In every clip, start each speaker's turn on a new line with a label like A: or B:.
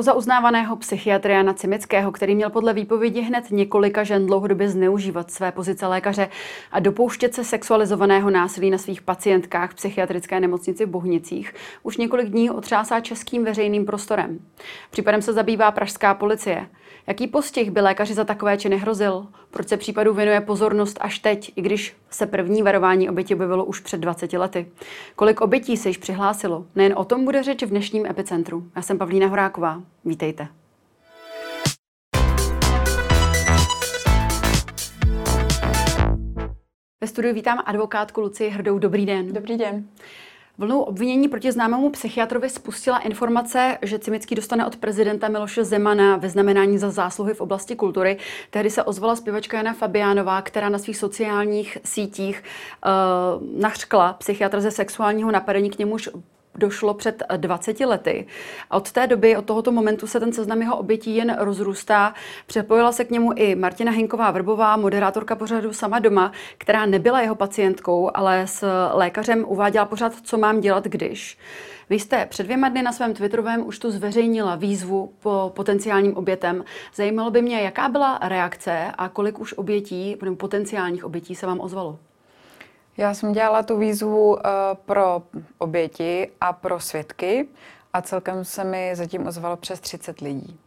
A: Kauza uznávaného psychiatra Jana Cimického, který měl podle výpovědi hned několika žen dlouhodobě zneužívat své pozice lékaře a dopouštět se sexualizovaného násilí na svých pacientkách v psychiatrické nemocnici v Bohnicích, už několik dní otřásá českým veřejným prostorem. Případem se zabývá pražská policie. Jaký postih by lékaři za takové činy hrozil? Proč se případu věnuje pozornost až teď, i když se první varování oběti objevilo už před 20 lety? Kolik obětí se již přihlásilo? Nejen o tom bude řeč v dnešním epicentru. Já jsem Pavlína Horáková. Vítejte. Ve studiu vítám advokátku Lucii Hrdou. Dobrý den.
B: Dobrý den.
A: Vlnou obvinění proti známému psychiatrovi spustila informace, že Cimický dostane od prezidenta Miloše Zemana vyznamenání za zásluhy v oblasti kultury. Tehdy se ozvala zpěvačka Jana Fabiánová, která na svých sociálních sítích uh, nařkla psychiatra ze sexuálního napadení, k němuž došlo před 20 lety. A od té doby, od tohoto momentu se ten seznam jeho obětí jen rozrůstá. Přepojila se k němu i Martina Hinková Vrbová, moderátorka pořadu Sama doma, která nebyla jeho pacientkou, ale s lékařem uváděla pořád, co mám dělat, když. Vy jste před dvěma dny na svém Twitterovém už tu zveřejnila výzvu po potenciálním obětem. Zajímalo by mě, jaká byla reakce a kolik už obětí, potenciálních obětí se vám ozvalo?
B: Já jsem dělala tu výzvu uh, pro oběti a pro svědky a celkem se mi zatím ozvalo přes 30 lidí.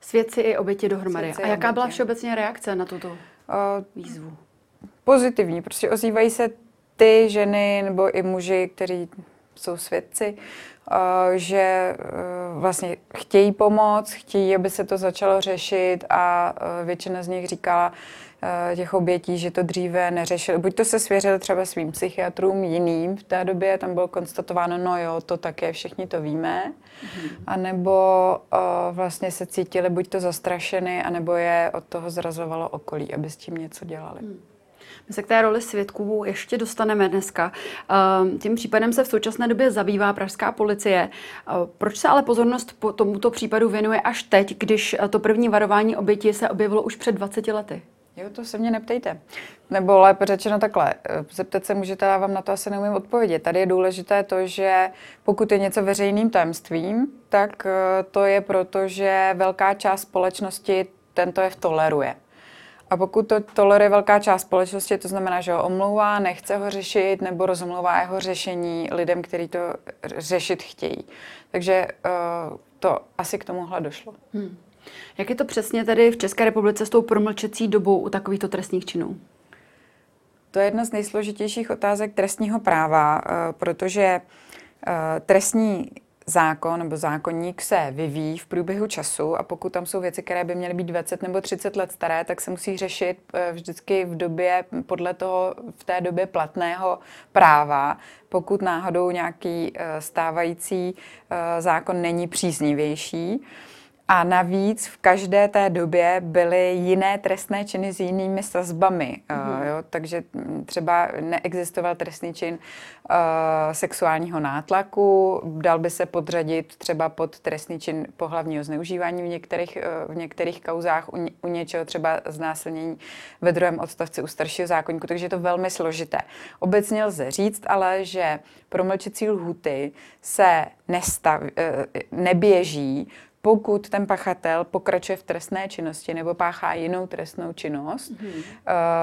A: Svědci i oběti dohromady. Svědci a jaká oběti. byla všeobecně reakce na tuto uh, výzvu?
B: Pozitivní. Prostě ozývají se ty ženy nebo i muži, kteří jsou svědci, uh, že vlastně chtějí pomoct, chtějí, aby se to začalo řešit a většina z nich říkala, Eh, těch obětí, že to dříve neřešili. Buď to se svěřili třeba svým psychiatrům jiným v té době, tam bylo konstatováno, no jo, to také, všichni to víme, mm-hmm. anebo uh, vlastně se cítili buď to zastrašeny, anebo je od toho zrazovalo okolí, aby s tím něco dělali. Mm.
A: My se k té roli svědků ještě dostaneme dneska. Eh, tím případem se v současné době zabývá pražská policie. Proč se ale pozornost po tomuto případu věnuje až teď, když to první varování oběti se objevilo už před 20 lety?
B: Jo, to se mě neptejte. Nebo lépe řečeno takhle, eh, zeptat se můžete, já vám na to asi neumím odpovědět. Tady je důležité to, že pokud je něco veřejným tajemstvím, tak eh, to je proto, že velká část společnosti tento jev toleruje. A pokud to toleruje velká část společnosti, to znamená, že ho omlouvá, nechce ho řešit nebo rozmlouvá jeho řešení lidem, kteří to řešit chtějí. Takže uh, to asi k tomuhle došlo. Hmm.
A: Jak je to přesně tedy v České republice s tou promlčecí dobou u takovýchto trestních činů?
B: To je jedna z nejsložitějších otázek trestního práva, eh, protože eh, trestní zákon nebo zákonník se vyvíjí v průběhu času a pokud tam jsou věci, které by měly být 20 nebo 30 let staré, tak se musí řešit eh, vždycky v době, podle toho v té době platného práva. Pokud náhodou nějaký stávající zákon není příznivější, a navíc v každé té době byly jiné trestné činy s jinými sazbami. Mm-hmm. Uh, jo? Takže třeba neexistoval trestný čin uh, sexuálního nátlaku, dal by se podřadit třeba pod trestný čin pohlavního zneužívání v některých, uh, v některých kauzách, u, u něčeho třeba znásilnění ve druhém odstavci u staršího zákonníku, takže je to velmi složité. Obecně lze říct ale, že promlčecí lhuty se nestav, uh, neběží, pokud ten pachatel pokračuje v trestné činnosti nebo páchá jinou trestnou činnost, mm-hmm. uh,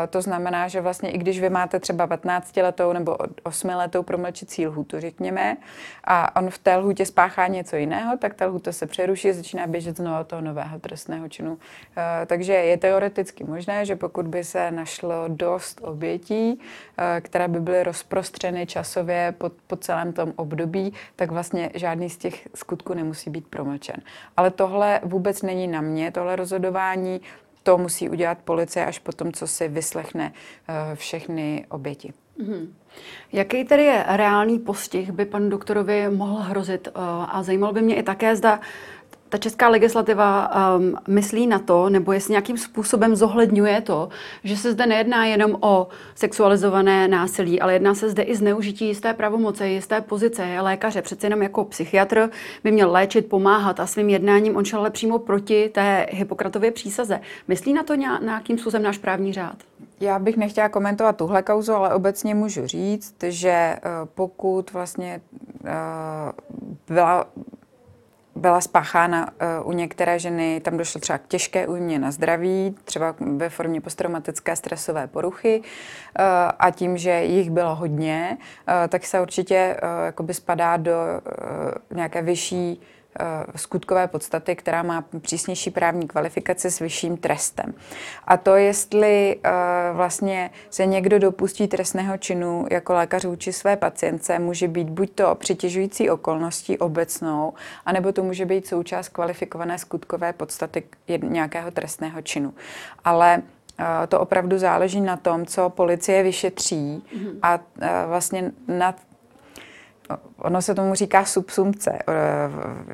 B: to znamená, že vlastně i když vy máte třeba 15-letou nebo 8-letou promlčecí lhutu, řekněme, a on v té lhutě spáchá něco jiného, tak ta lhuta se přeruší, začíná běžet znovu toho nového trestného činu. Uh, takže je teoreticky možné, že pokud by se našlo dost obětí, uh, které by byly rozprostřeny časově po, po celém tom období, tak vlastně žádný z těch skutků nemusí být promlčen. Ale tohle vůbec není na mě, tohle rozhodování, to musí udělat policie až po tom, co si vyslechne uh, všechny oběti. Mm-hmm.
A: Jaký tedy je reálný postih, by panu doktorovi mohl hrozit? Uh, a zajímalo by mě i také, zda ta česká legislativa um, myslí na to, nebo jestli nějakým způsobem zohledňuje to, že se zde nejedná jenom o sexualizované násilí, ale jedná se zde i zneužití jisté pravomoce, jisté pozice lékaře. Přece jenom jako psychiatr by měl léčit, pomáhat a svým jednáním on šel ale přímo proti té Hippokratově přísaze. Myslí na to nějakým způsobem náš právní řád?
B: Já bych nechtěla komentovat tuhle kauzu, ale obecně můžu říct, že uh, pokud vlastně uh, byla byla spáchána u některé ženy, tam došlo třeba k těžké újmě na zdraví, třeba ve formě posttraumatické stresové poruchy a tím, že jich bylo hodně, tak se určitě spadá do nějaké vyšší Eh, skutkové podstaty, která má přísnější právní kvalifikaci s vyšším trestem. A to, jestli eh, vlastně se někdo dopustí trestného činu jako lékař vůči své pacientce, může být buď to přitěžující okolností obecnou, anebo to může být součást kvalifikované skutkové podstaty nějakého trestného činu. Ale eh, to opravdu záleží na tom, co policie vyšetří mm-hmm. a vlastně na ono se tomu říká subsumce eh,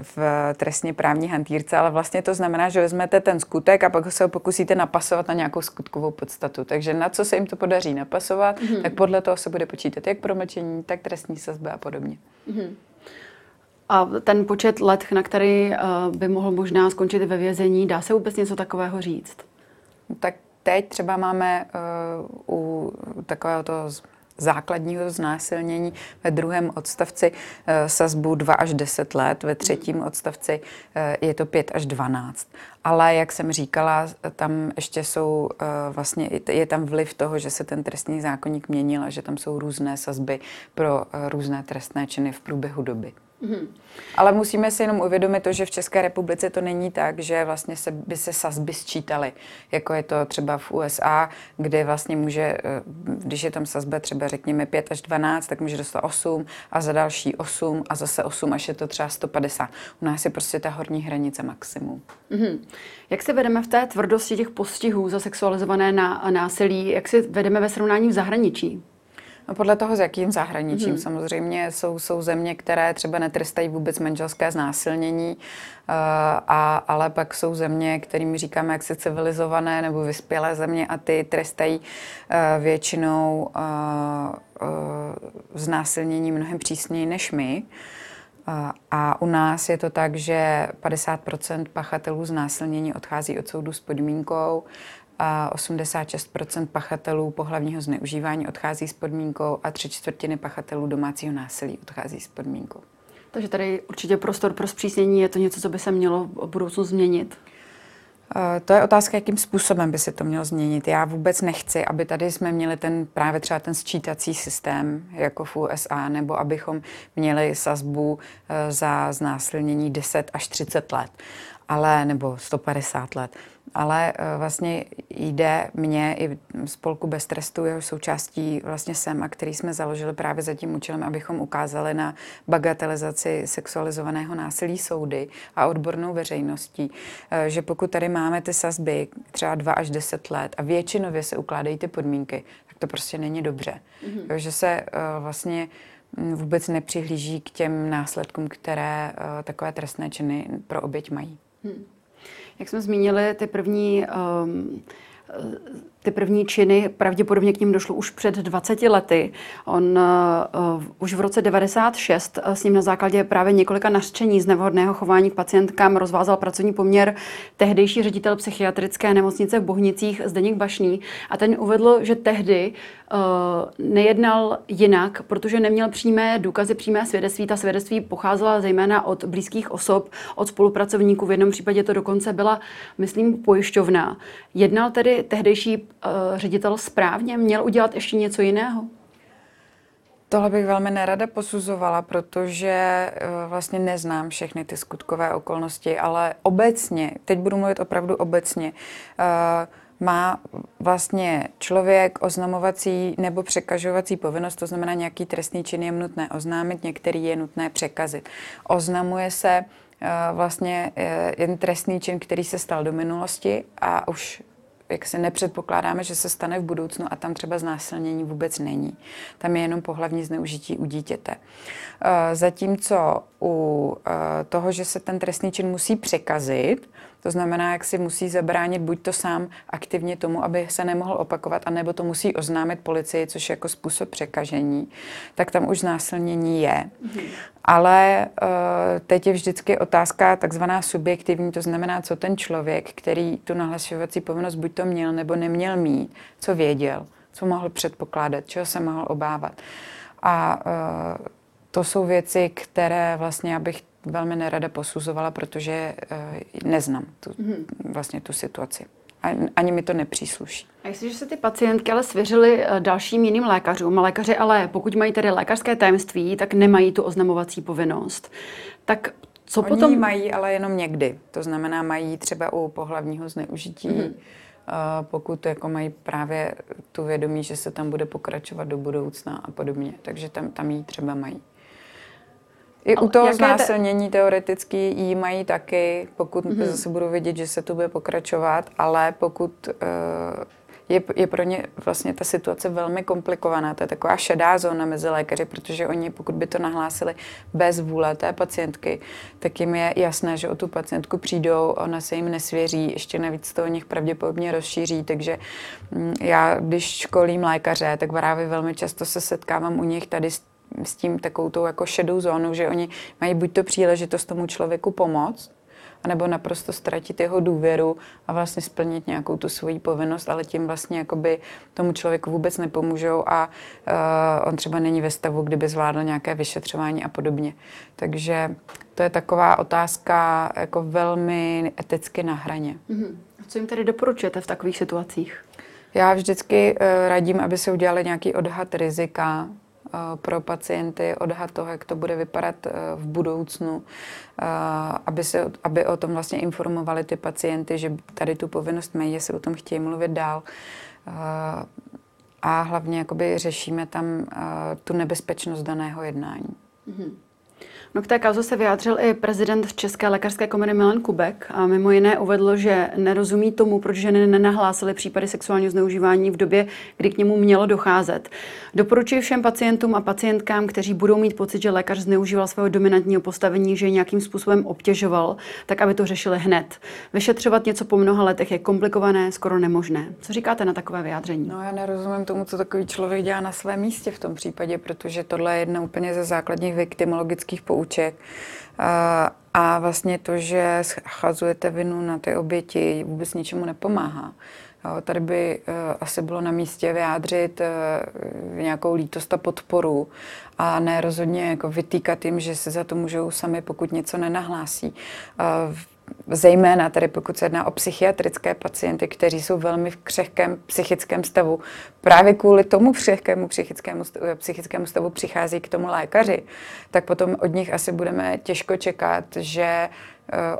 B: v trestně právní hantýrce, ale vlastně to znamená, že vezmete ten skutek a pak se ho pokusíte napasovat na nějakou skutkovou podstatu. Takže na co se jim to podaří napasovat, mm-hmm. tak podle toho se bude počítat jak promlčení, tak trestní sazby a podobně. Mm-hmm.
A: A ten počet let, na který uh, by mohl možná skončit ve vězení, dá se vůbec něco takového říct?
B: Tak teď třeba máme uh, u takového toho základního znásilnění, ve druhém odstavci e, sazbu 2 až 10 let, ve třetím odstavci e, je to 5 až 12. Ale jak jsem říkala, tam ještě jsou e, vlastně, je tam vliv toho, že se ten trestní zákonník měnil a že tam jsou různé sazby pro různé trestné činy v průběhu doby. Mm-hmm. Ale musíme si jenom uvědomit to, že v České republice to není tak, že vlastně se, by se sazby sčítaly, jako je to třeba v USA, kde vlastně může, eh, když je tam sazba třeba řekněme 5 až 12, tak může dostat 8 a za další 8 a zase 8, až je to třeba 150. U nás je prostě ta horní hranice maximum. Mm-hmm.
A: Jak se vedeme v té tvrdosti těch postihů za sexualizované násilí, jak se vedeme ve srovnání v zahraničí?
B: No podle toho, s jakým zahraničím. Hmm. Samozřejmě jsou, jsou země, které třeba netrestají vůbec manželské znásilnění, uh, a, ale pak jsou země, kterými říkáme jaksi civilizované nebo vyspělé země a ty trestají uh, většinou uh, znásilnění mnohem přísněji než my. A u nás je to tak, že 50% pachatelů znásilnění odchází od soudu s podmínkou, a 86% pachatelů pohlavního zneužívání odchází s podmínkou a tři čtvrtiny pachatelů domácího násilí odchází s podmínkou.
A: Takže tady určitě prostor pro zpřísnění je to něco, co by se mělo v budoucnu změnit?
B: To je otázka, jakým způsobem by se to mělo změnit. Já vůbec nechci, aby tady jsme měli ten právě třeba ten sčítací systém, jako v USA, nebo abychom měli sazbu e, za znásilnění 10 až 30 let, ale nebo 150 let ale eh, vlastně jde mě i spolku Bez trestu, jeho součástí vlastně jsem a který jsme založili právě za tím účelem, abychom ukázali na bagatelizaci sexualizovaného násilí soudy a odbornou veřejností, eh, že pokud tady máme ty sazby třeba 2 až 10 let a většinově se ukládají ty podmínky, tak to prostě není dobře. Mm-hmm. Že se eh, vlastně mm, vůbec nepřihlíží k těm následkům, které takové trestné činy pro oběť mají. Hmm.
A: Jak jsme zmínili, ty první um, ty první činy, pravděpodobně k ním došlo už před 20 lety. On uh, už v roce 96 uh, s ním na základě právě několika nařčení z nevhodného chování k pacientkám rozvázal pracovní poměr tehdejší ředitel psychiatrické nemocnice v Bohnicích Zdeněk Bašný a ten uvedl, že tehdy nejednal jinak, protože neměl přímé důkazy, přímé svědectví. Ta svědectví pocházela zejména od blízkých osob, od spolupracovníků. V jednom případě to dokonce byla, myslím, pojišťovna. Jednal tedy tehdejší uh, ředitel správně? Měl udělat ještě něco jiného?
B: Tohle bych velmi nerada posuzovala, protože uh, vlastně neznám všechny ty skutkové okolnosti, ale obecně, teď budu mluvit opravdu obecně, uh, má vlastně člověk oznamovací nebo překažovací povinnost, to znamená nějaký trestný čin je nutné oznámit, některý je nutné překazit. Oznamuje se vlastně jen trestný čin, který se stal do minulosti a už jak se nepředpokládáme, že se stane v budoucnu a tam třeba znásilnění vůbec není. Tam je jenom pohlavní zneužití u dítěte. Eh, zatímco u eh, toho, že se ten trestný čin musí překazit, to znamená, jak si musí zabránit buď to sám aktivně tomu, aby se nemohl opakovat, anebo to musí oznámit policii, což je jako způsob překažení, tak tam už znásilnění je. Mm-hmm. Ale uh, teď je vždycky otázka takzvaná subjektivní, to znamená, co ten člověk, který tu nahlašovací povinnost buď to měl nebo neměl mít, co věděl, co mohl předpokládat, čeho se mohl obávat. A uh, to jsou věci, které vlastně, abych velmi nerada posuzovala, protože neznám tu, mm-hmm. vlastně tu situaci. Ani mi to nepřísluší.
A: A jestliže se ty pacientky ale svěřily dalším jiným lékařům, lékaři ale pokud mají tedy lékařské tajemství, tak nemají tu oznamovací povinnost. Tak co
B: Oni
A: potom?
B: mají, ale jenom někdy. To znamená, mají třeba u pohlavního zneužití, mm-hmm. pokud jako mají právě tu vědomí, že se tam bude pokračovat do budoucna a podobně. Takže tam, tam jí třeba mají. I ale u toho znásilnění te... teoreticky jí mají taky, pokud mm-hmm. zase budou vědět, že se to bude pokračovat, ale pokud uh, je, je pro ně vlastně ta situace velmi komplikovaná. To je taková šedá zóna mezi lékaři, protože oni, pokud by to nahlásili bez vůle té pacientky, tak jim je jasné, že o tu pacientku přijdou, ona se jim nesvěří, ještě navíc to o nich pravděpodobně rozšíří, takže mm, já, když školím lékaře, tak právě velmi často se setkávám u nich tady s s tím takovou tou jako šedou zónou, že oni mají buď to příležitost tomu člověku pomoct, anebo naprosto ztratit jeho důvěru a vlastně splnit nějakou tu svoji povinnost, ale tím vlastně jakoby tomu člověku vůbec nepomůžou a uh, on třeba není ve stavu, kdyby zvládl nějaké vyšetřování a podobně. Takže to je taková otázka jako velmi eticky na hraně.
A: Mm-hmm. Co jim tedy doporučujete v takových situacích?
B: Já vždycky uh, radím, aby se udělali nějaký odhad rizika, pro pacienty, odhad toho, jak to bude vypadat eh, v budoucnu, eh, aby, se, aby o tom vlastně informovali ty pacienty, že tady tu povinnost mají, jestli o tom chtějí mluvit dál. A hlavně jakoby řešíme tam tu nebezpečnost daného jednání. Mm-hmm.
A: No k té kauze se vyjádřil i prezident České lékařské komory Milan Kubek a mimo jiné uvedl, že nerozumí tomu, proč ženy nenahlásily případy sexuálního zneužívání v době, kdy k němu mělo docházet. Doporučuji všem pacientům a pacientkám, kteří budou mít pocit, že lékař zneužíval svého dominantního postavení, že je nějakým způsobem obtěžoval, tak aby to řešili hned. Vyšetřovat něco po mnoha letech je komplikované, skoro nemožné. Co říkáte na takové vyjádření?
B: No já nerozumím tomu, co takový člověk dělá na svém místě v tom případě, protože tohle je jedna úplně ze základních viktimologických poučení pouček. A, vlastně to, že schazujete vinu na ty oběti, vůbec ničemu nepomáhá. Jo, tady by uh, asi bylo na místě vyjádřit uh, nějakou lítost a podporu a ne rozhodně jako vytýkat jim, že se za to můžou sami, pokud něco nenahlásí. Uh, zejména tedy pokud se jedná o psychiatrické pacienty, kteří jsou velmi v křehkém psychickém stavu. Právě kvůli tomu křehkému psychickému stavu, psychickému stavu přichází k tomu lékaři, tak potom od nich asi budeme těžko čekat, že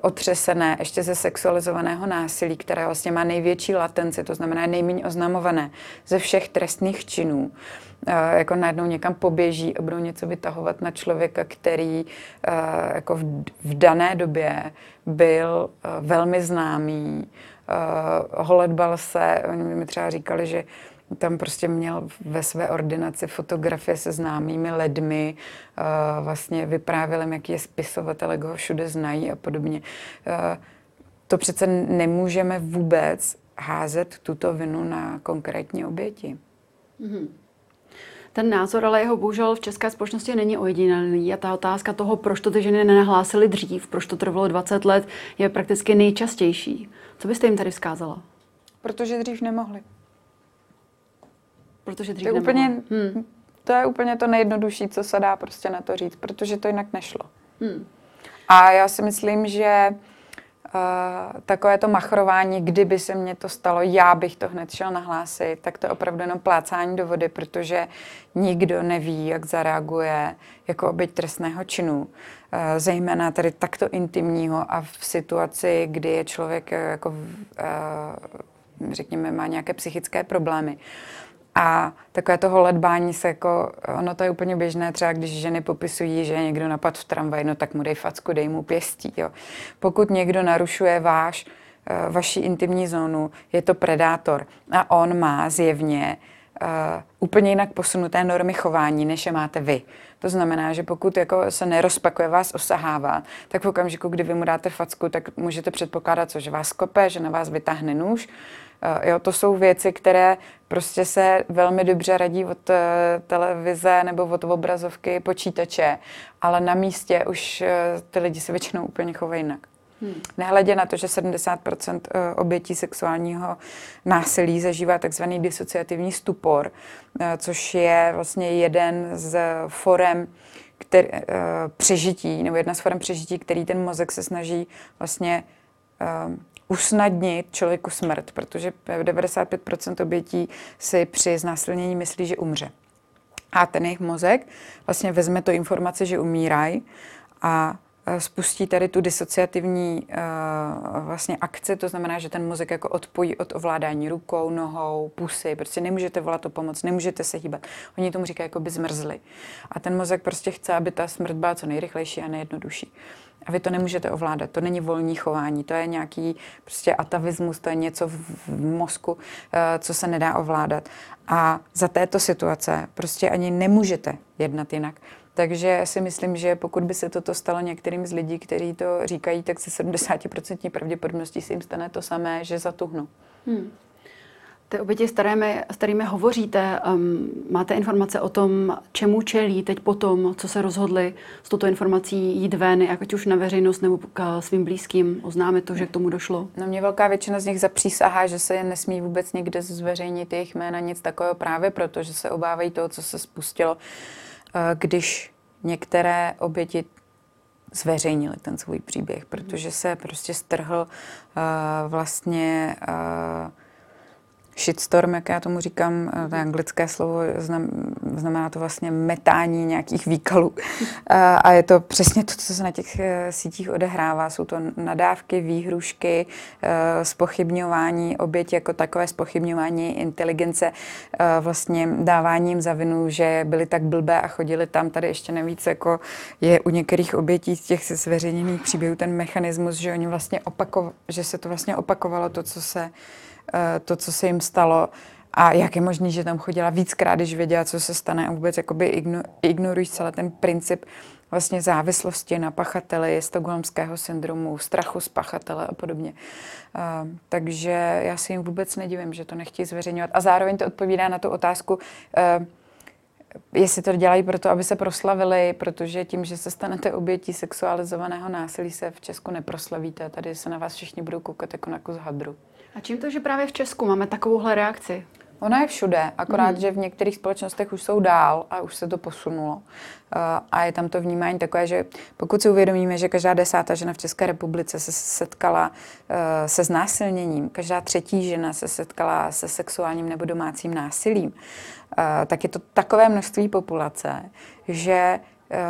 B: otřesené ještě ze sexualizovaného násilí, které vlastně má největší latenci, to znamená nejméně oznamované ze všech trestných činů, jako najednou někam poběží a budou něco vytahovat na člověka, který jako v, v dané době byl velmi známý, holedbal se, oni mi třeba říkali, že tam prostě měl ve své ordinaci fotografie se známými lidmi, vlastně vyprávěl jaký je spisovatel, jak ho všude znají a podobně. To přece nemůžeme vůbec házet tuto vinu na konkrétní oběti. Mm-hmm.
A: Ten názor ale jeho bohužel v české společnosti není ojedinělý a ta otázka toho, proč to ty ženy nenahlásily dřív, proč to trvalo 20 let, je prakticky nejčastější. Co byste jim tady vzkázala?
B: Protože dřív nemohli.
A: Protože dřív
B: to je úplně, hmm. To je úplně to nejjednodušší, co se dá prostě na to říct, protože to jinak nešlo. Hmm. A já si myslím, že Uh, takové to machrování, kdyby se mně to stalo, já bych to hned šel nahlásit, tak to je opravdu jenom plácání do vody, protože nikdo neví, jak zareaguje jako oběť trestného činu. Uh, zejména tady takto intimního a v situaci, kdy je člověk eh, jako, uh, řekněme, má nějaké psychické problémy. A takové toho ledbání se jako, ono to je úplně běžné, třeba když ženy popisují, že někdo napad v tramvaji, no tak mu dej facku, dej mu pěstí. Jo. Pokud někdo narušuje váš, eh, vaši intimní zónu, je to predátor a on má zjevně uh, úplně jinak posunuté normy chování, než je máte vy. To znamená, že pokud jako se nerozpakuje, vás osahává, tak v okamžiku, kdy vy mu dáte facku, tak můžete předpokládat, co, že vás kope, že na vás vytáhne nůž, jo, to jsou věci, které prostě se velmi dobře radí od eh, televize nebo od obrazovky počítače, ale na místě už eh, ty lidi se většinou úplně chovají jinak. Hmm. Nehledě na to, že 70% obětí sexuálního násilí zažívá takzvaný disociativní stupor, což je vlastně jeden z forem který, přežití, nebo jedna z form přežití, který ten mozek se snaží vlastně usnadnit člověku smrt, protože 95% obětí si při znásilnění myslí, že umře. A ten jejich mozek vlastně vezme to informace, že umírají a Eh, spustí tady tu disociativní uh, vlastně akce, to znamená, že ten mozek jako odpojí od ovládání rukou, nohou, pusy, prostě nemůžete volat o pomoc, nemůžete se hýbat. Oni tomu říkají, jako by zmrzli. A ten mozek prostě chce, aby ta smrt byla co nejrychlejší a nejjednodušší. A vy to nemůžete ovládat, to není volní chování, to je nějaký prostě atavismus, to je něco v mozku, uh, co se nedá ovládat. A za této situace prostě ani nemůžete jednat jinak. Takže si myslím, že pokud by se toto stalo některým z lidí, kteří to říkají, tak se 70% pravděpodobností se jim stane to samé, že zatuhnou. Hmm.
A: Ty oběti, s kterými, s kterými hovoříte, um, máte informace o tom, čemu čelí teď potom, co se rozhodli s touto informací jít ven, ať už na veřejnost nebo k svým blízkým, oznámit to, že k tomu došlo?
B: No mě velká většina z nich zapřísahá, že se nesmí vůbec nikde zveřejnit jejich jména, nic takového právě proto, že se obávají toho, co se spustilo Eh, když některé oběti zveřejnili ten svůj příběh, protože se prostě strhl uh, vlastně uh, shitstorm, jak já tomu říkám, eh, to anglické slovo, znamená to vlastně metání nějakých výkalů. A je to přesně to, co se na těch eh, sítích odehrává. Jsou to nadávky, výhrušky, spochybňování eh, oběti jako takové spochybňování inteligence, vlastně dáváním za vinu, že byli tak blbé a chodili tam. Tady ještě navíc jako je u některých obětí z těch zveřejněných příběhů ten mechanismus, že oni vlastně opako, že se to vlastně opakovalo to, co se Eh, to, co se jim stalo a jak je možné, že tam chodila víckrát, když věděla, co se stane a vůbec jakoby ignorují celý ten princip vlastně závislosti na pachateli, stokholmského syndromu, strachu z pachatele a podobně. Uh, takže já si jim vůbec nedivím, že to nechtějí zveřejňovat. A zároveň to odpovídá na tu otázku, uh, jestli to dělají proto, aby se proslavili, protože tím, že se stanete obětí sexualizovaného násilí, se v Česku neproslavíte. Tady se na vás všichni budou koukat jako na kus hadru.
A: A čím to, že právě v Česku máme takovouhle reakci?
B: Ona je všude, akorát, mm. že v některých společnostech už jsou dál a už se to posunulo. Uh, a je tam to vnímání takové, že pokud si uvědomíme, že každá desátá žena v České republice se setkala uh, se znásilněním, každá třetí žena se setkala se sexuálním nebo domácím násilím, uh, tak je to takové množství populace, že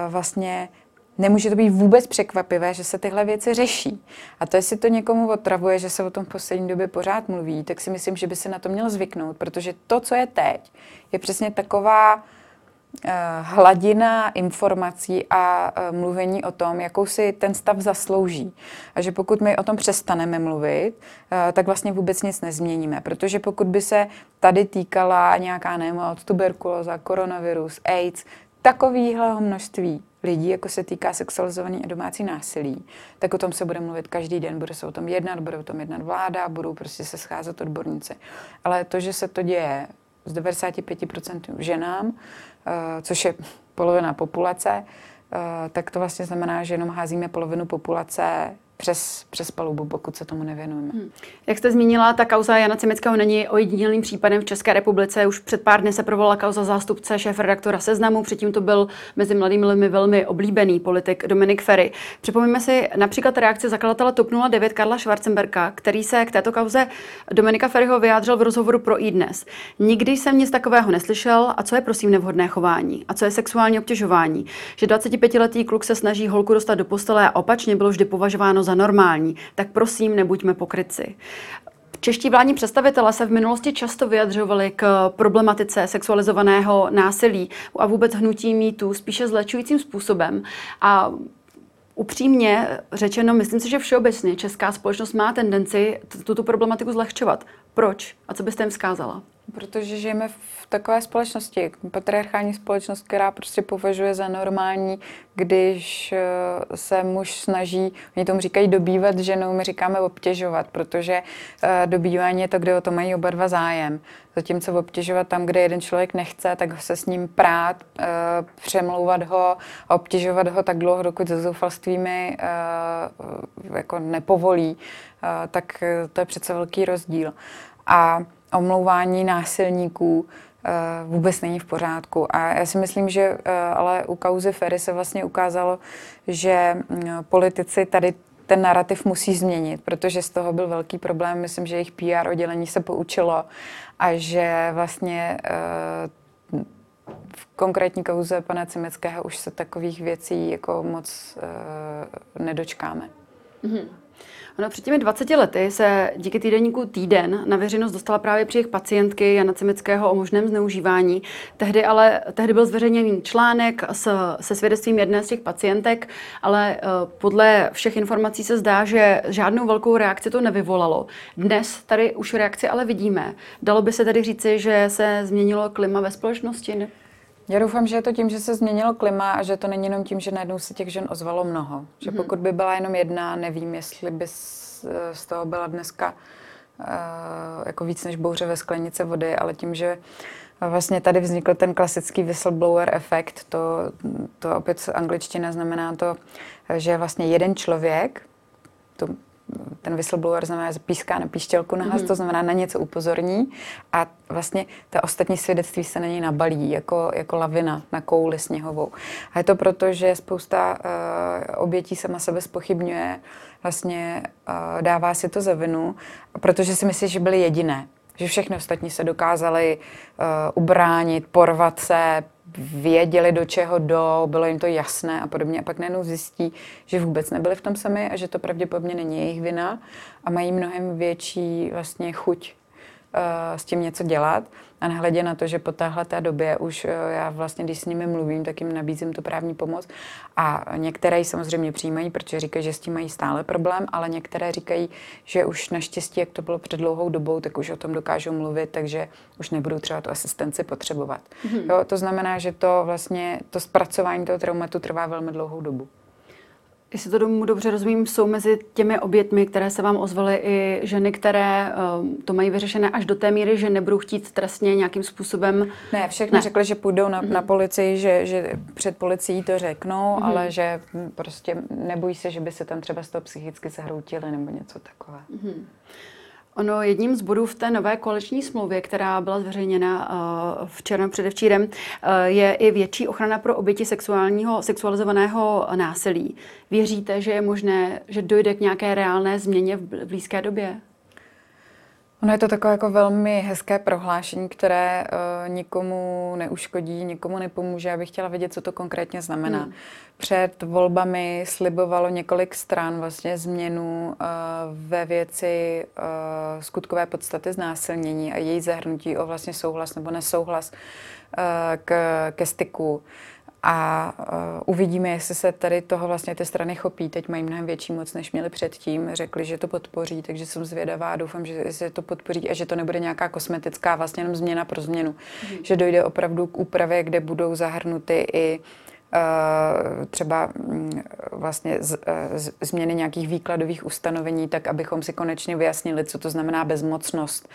B: vlastně Nemůže to být vůbec překvapivé, že se tyhle věci řeší. A to, jestli to někomu otravuje, že se o tom v poslední době pořád mluví, tak si myslím, že by se na to měl zvyknout, protože to, co je teď, je přesně taková uh, hladina informací a uh, mluvení o tom, jakou si ten stav zaslouží. A že pokud my o tom přestaneme mluvit, uh, tak vlastně vůbec nic nezměníme. Protože pokud by se tady týkala nějaká nemoc, tuberkulóza, koronavirus, AIDS, takovýhle množství lidí, jako se týká sexualizovaný a domácí násilí, tak o tom se bude mluvit každý den, bude se o tom jednat, bude o tom jednat vláda, budou prostě se scházet odborníci. Ale to, že se to děje z 95% ženám, eh, což je polovina populace, eh, tak to vlastně znamená, že jenom házíme polovinu populace přes, přes palubu, pokud se tomu nevěnujeme. Hmm.
A: Jak jste zmínila, ta kauza Jana Cimeckého není ojedinělým případem v České republice. Už před pár dny se provolala kauza zástupce šéf redaktora Seznamu, předtím to byl mezi mladými lidmi velmi oblíbený politik Dominik Ferry. Připomeňme si například reakci zakladatele TOP 09 Karla Schwarzenberka, který se k této kauze Dominika Ferryho vyjádřil v rozhovoru pro iDnes. Nikdy jsem nic takového neslyšel a co je prosím nevhodné chování a co je sexuální obtěžování. Že 25-letý kluk se snaží holku dostat do postele a opačně bylo vždy považováno za normální, tak prosím nebuďme pokryci. Čeští vládní představitelé se v minulosti často vyjadřovali k problematice sexualizovaného násilí a vůbec hnutí mýtů spíše zlečujícím způsobem. A upřímně řečeno, myslím si, že všeobecně česká společnost má tendenci tuto problematiku zlehčovat. Proč? A co byste jim vzkázala?
B: Protože žijeme v takové společnosti, patriarchální společnost, která prostě považuje za normální, když eh, se muž snaží, oni tomu říkají dobývat ženou, my říkáme obtěžovat, protože eh, dobývání je to, kde o to mají oba dva zájem. Zatímco obtěžovat tam, kde jeden člověk nechce, tak se s ním prát, eh, přemlouvat ho a obtěžovat ho tak dlouho, dokud se zoufalstvími jako nepovolí, tak to je přece velký rozdíl. A omlouvání násilníků vůbec není v pořádku. A já si myslím, že ale u kauzy Ferry se vlastně ukázalo, že mm, politici tady ten narrativ musí změnit, protože z toho byl velký problém. Myslím, že jejich PR oddělení se poučilo a že vlastně v konkrétní kauze pana Cimeckého už se takových věcí jako moc nedočkáme. Mm-hmm.
A: Ono před těmi 20 lety se díky týdenníku Týden na veřejnost dostala právě příjech pacientky Jana Cimeckého o možném zneužívání. Tehdy ale tehdy byl zveřejněný článek s, se svědectvím jedné z těch pacientek, ale uh, podle všech informací se zdá, že žádnou velkou reakci to nevyvolalo. Dnes tady už reakci ale vidíme. Dalo by se tedy říci, že se změnilo klima ve společnosti? Ne?
B: Já doufám, že je to tím, že se změnilo klima a že to není jenom tím, že najednou se těch žen ozvalo mnoho. Že mm-hmm. pokud by byla jenom jedna, nevím, jestli by z toho byla dneska uh, jako víc než bouře ve sklenice vody, ale tím, že vlastně tady vznikl ten klasický whistleblower efekt, to, to opět angličtina znamená to, že vlastně jeden člověk, to ten whistleblower znamená, že píská na píšťelku na mm-hmm. to znamená na něco upozorní a vlastně ta ostatní svědectví se na něj nabalí jako, jako lavina na kouli sněhovou. A je to proto, že spousta uh, obětí sama sebe spochybňuje, vlastně uh, dává si to za vinu, protože si myslí, že byly jediné že všechny ostatní se dokázali uh, ubránit, porvat se, věděli, do čeho jdou, bylo jim to jasné a podobně. A pak najednou zjistí, že vůbec nebyli v tom sami a že to pravděpodobně není jejich vina a mají mnohem větší vlastně chuť s tím něco dělat. A nehledě na to, že po téhle té době už uh, já vlastně, když s nimi mluvím, tak jim nabízím tu právní pomoc. A některé ji samozřejmě přijímají, protože říkají, že s tím mají stále problém, ale některé říkají, že už naštěstí, jak to bylo před dlouhou dobou, tak už o tom dokážou mluvit, takže už nebudou třeba tu asistenci potřebovat. Mm-hmm. Jo, to znamená, že to vlastně, to zpracování toho traumatu trvá velmi dlouhou dobu
A: jestli to domů dobře rozumím, jsou mezi těmi obětmi, které se vám ozvaly, i ženy, které um, to mají vyřešené až do té míry, že nebudou chtít trestně nějakým způsobem.
B: Ne, všechny ne. řekli, že půjdou na, mm-hmm. na policii, že, že před policií to řeknou, mm-hmm. ale že prostě nebojí se, že by se tam třeba z toho psychicky zahroutili nebo něco takové. Mm-hmm.
A: Ono jedním z bodů v té nové koaliční smlouvě, která byla zveřejněna uh, včera předevčírem, uh, je i větší ochrana pro oběti sexuálního, sexualizovaného násilí. Věříte, že je možné, že dojde k nějaké reálné změně v blízké době?
B: Ono je to takové jako velmi hezké prohlášení, které uh, nikomu neuškodí, nikomu nepomůže. Já bych chtěla vědět, co to konkrétně znamená. Hmm. Před volbami slibovalo několik stran vlastně změnu uh, ve věci uh, skutkové podstaty znásilnění a její zahrnutí o vlastně souhlas nebo nesouhlas uh, k, ke styku. A uh, uvidíme, jestli se tady toho vlastně ty strany chopí. Teď mají mnohem větší moc, než měli předtím. Řekli, že to podpoří, takže jsem zvědavá a doufám, že se to podpoří a že to nebude nějaká kosmetická vlastně jenom změna pro změnu. Mm. Že dojde opravdu k úpravě, kde budou zahrnuty i uh, třeba mm, vlastně z, eh, z, změny nějakých výkladových ustanovení, tak abychom si konečně vyjasnili, co to znamená bezmocnost,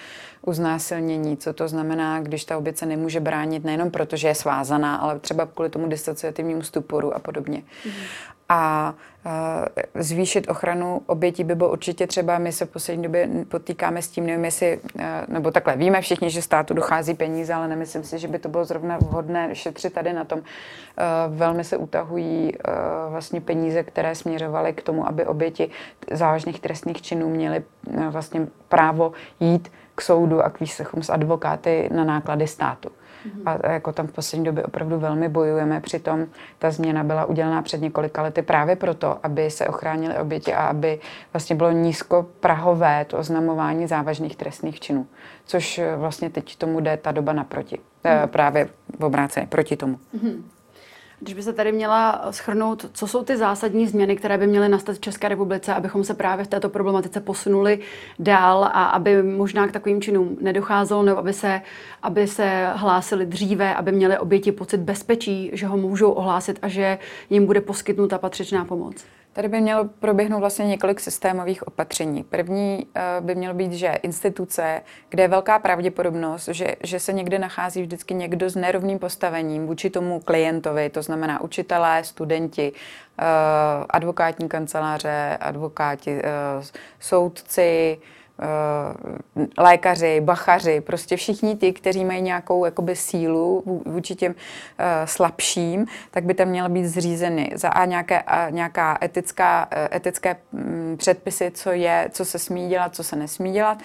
B: uznásilnění, co to znamená, když ta oběť se nemůže bránit nejenom proto, že je svázaná, ale třeba kvůli tomu disociativnímu stuporu a podobně. Mm. A zvýšit ochranu obětí by bylo určitě třeba, my se v poslední době potýkáme s tím, nevím jestli, nebo takhle, víme všichni, že státu dochází peníze, ale nemyslím si, že by to bylo zrovna vhodné šetřit tady na tom. Velmi se utahují vlastně peníze, které směřovaly k tomu, aby oběti závažných trestných činů měly vlastně právo jít k soudu a k výslechům s advokáty na náklady státu. A jako tam v poslední době opravdu velmi bojujeme. Přitom ta změna byla udělaná před několika lety právě proto, aby se ochránili oběti a aby vlastně bylo nízko prahové to oznamování závažných trestných činů. Což vlastně teď tomu jde ta doba naproti. Mm. Právě v obráceně proti tomu. Mm.
A: Když by se tady měla schrnout, co jsou ty zásadní změny, které by měly nastat v České republice, abychom se právě v této problematice posunuli dál a aby možná k takovým činům nedocházelo, nebo aby se, aby se hlásili dříve, aby měli oběti pocit bezpečí, že ho můžou ohlásit a že jim bude poskytnuta patřičná pomoc?
B: Tady by mělo proběhnout vlastně několik systémových opatření. První uh, by mělo být, že instituce, kde je velká pravděpodobnost, že, že se někde nachází vždycky někdo s nerovným postavením vůči tomu klientovi, to znamená učitelé, studenti, uh, advokátní kanceláře, advokáti, uh, soudci, lékaři, bachaři, prostě všichni ti, kteří mají nějakou jakoby sílu vůči těm uh, slabším, tak by tam měly být zřízeny za a nějaké, a nějaká etická, etické um, předpisy, co je, co se smí dělat, co se nesmí dělat uh,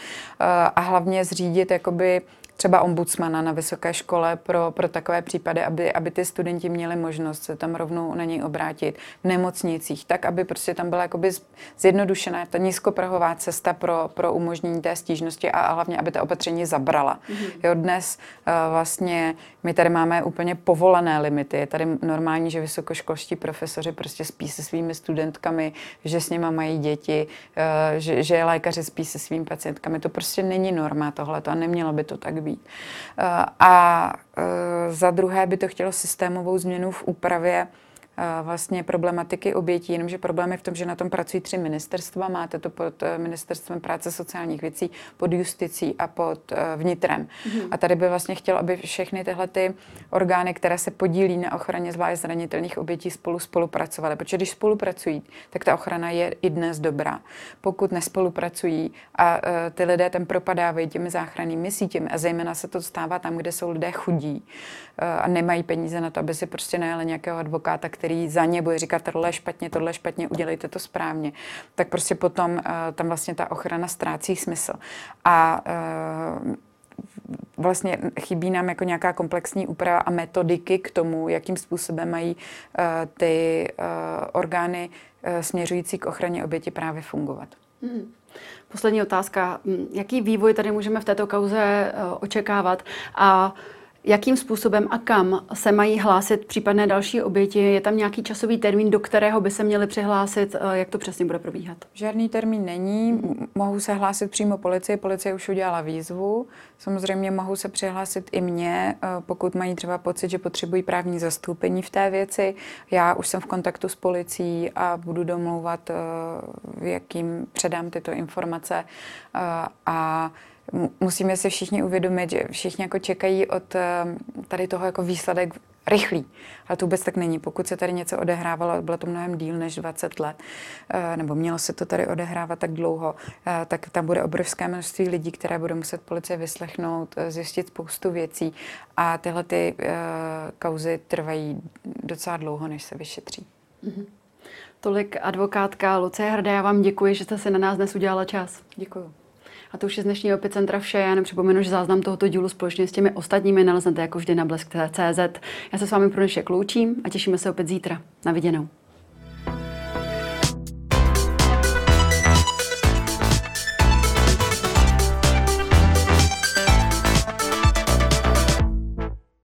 B: a hlavně zřídit jakoby třeba ombudsmana na vysoké škole pro, pro takové případy, aby, aby ty studenti měli možnost se tam rovnou na něj obrátit v nemocnicích, tak aby prostě tam byla jakoby zjednodušená ta nízkoprahová cesta pro, pro umožnění té stížnosti a, a hlavně, aby ta opatření zabrala. Mm-hmm. Jo, dnes uh, vlastně my tady máme úplně povolené limity. Je tady normální, že vysokoškolští profesoři prostě spí se svými studentkami, že s nima mají děti, uh, že, že lékaři spí se svými pacientkami. To prostě není norma tohle a nemělo by to tak být. Eh, a eh, za druhé by to chtělo systémovou změnu v úpravě vlastně problematiky obětí, jenomže problém je v tom, že na tom pracují tři ministerstva. Máte to pod eh, ministerstvem práce sociálních věcí, pod justicí a pod eh, vnitrem. Mm-hmm. A tady by vlastně chtěl, aby všechny tyhle ty orgány, které se podílí na ochraně zvlášť zranitelných obětí, spolu spolupracovaly. Protože když spolupracují, tak ta ochrana je i dnes dobrá. Pokud nespolupracují a uh, ty lidé tam propadávají těmi záchrannými sítěmi a zejména se to stává tam, kde jsou lidé chudí a nemají peníze na to, aby si prostě najeli nějakého advokáta, který za ně bude říkat, tohle je špatně, tohle je špatně, udělejte to správně, tak prostě potom uh, tam vlastně ta ochrana ztrácí smysl. A uh, vlastně chybí nám jako nějaká komplexní úprava a metodiky k tomu, jakým způsobem mají uh, ty uh, orgány uh, směřující k ochraně oběti právě fungovat. Hmm.
A: Poslední otázka. Hm, jaký vývoj tady můžeme v této kauze očekávat? A Jakým způsobem a kam se mají hlásit případné další oběti? Je tam nějaký časový termín, do kterého by se měli přihlásit? Eh, jak to přesně bude probíhat?
B: Žádný termín není. Mohou se hlásit přímo policii. Policie už udělala výzvu. Samozřejmě mohou se přihlásit i mě, eh, pokud mají třeba pocit, že potřebují právní zastoupení v té věci. Já už jsem v kontaktu s policií a budu domlouvat, eh, jakým předám tyto informace. A musíme si všichni uvědomit, že všichni jako čekají od eh, tady toho jako výsledek rychlý. Ale to vůbec tak není. Pokud se tady něco odehrávalo, bylo to mnohem díl než 20 let, eh, nebo mělo se to tady odehrávat tak dlouho, eh, tak tam bude obrovské množství lidí, které budou muset policie vyslechnout, zjistit spoustu věcí a tyhle ty kauzy trvají docela dlouho, než se vyšetří. Mm-hmm.
A: Tolik advokátka Lucie Hrdé, já vám děkuji, že jste si na nás dnes udělala čas.
B: Děkuji.
A: A to už je z dnešního epicentra vše. Já jenom připomenu, že záznam tohoto dílu společně s těmi ostatními naleznete jako vždy na blesk.cz. Já se s vámi pro dnešek loučím a těšíme se opět zítra. Na viděnou.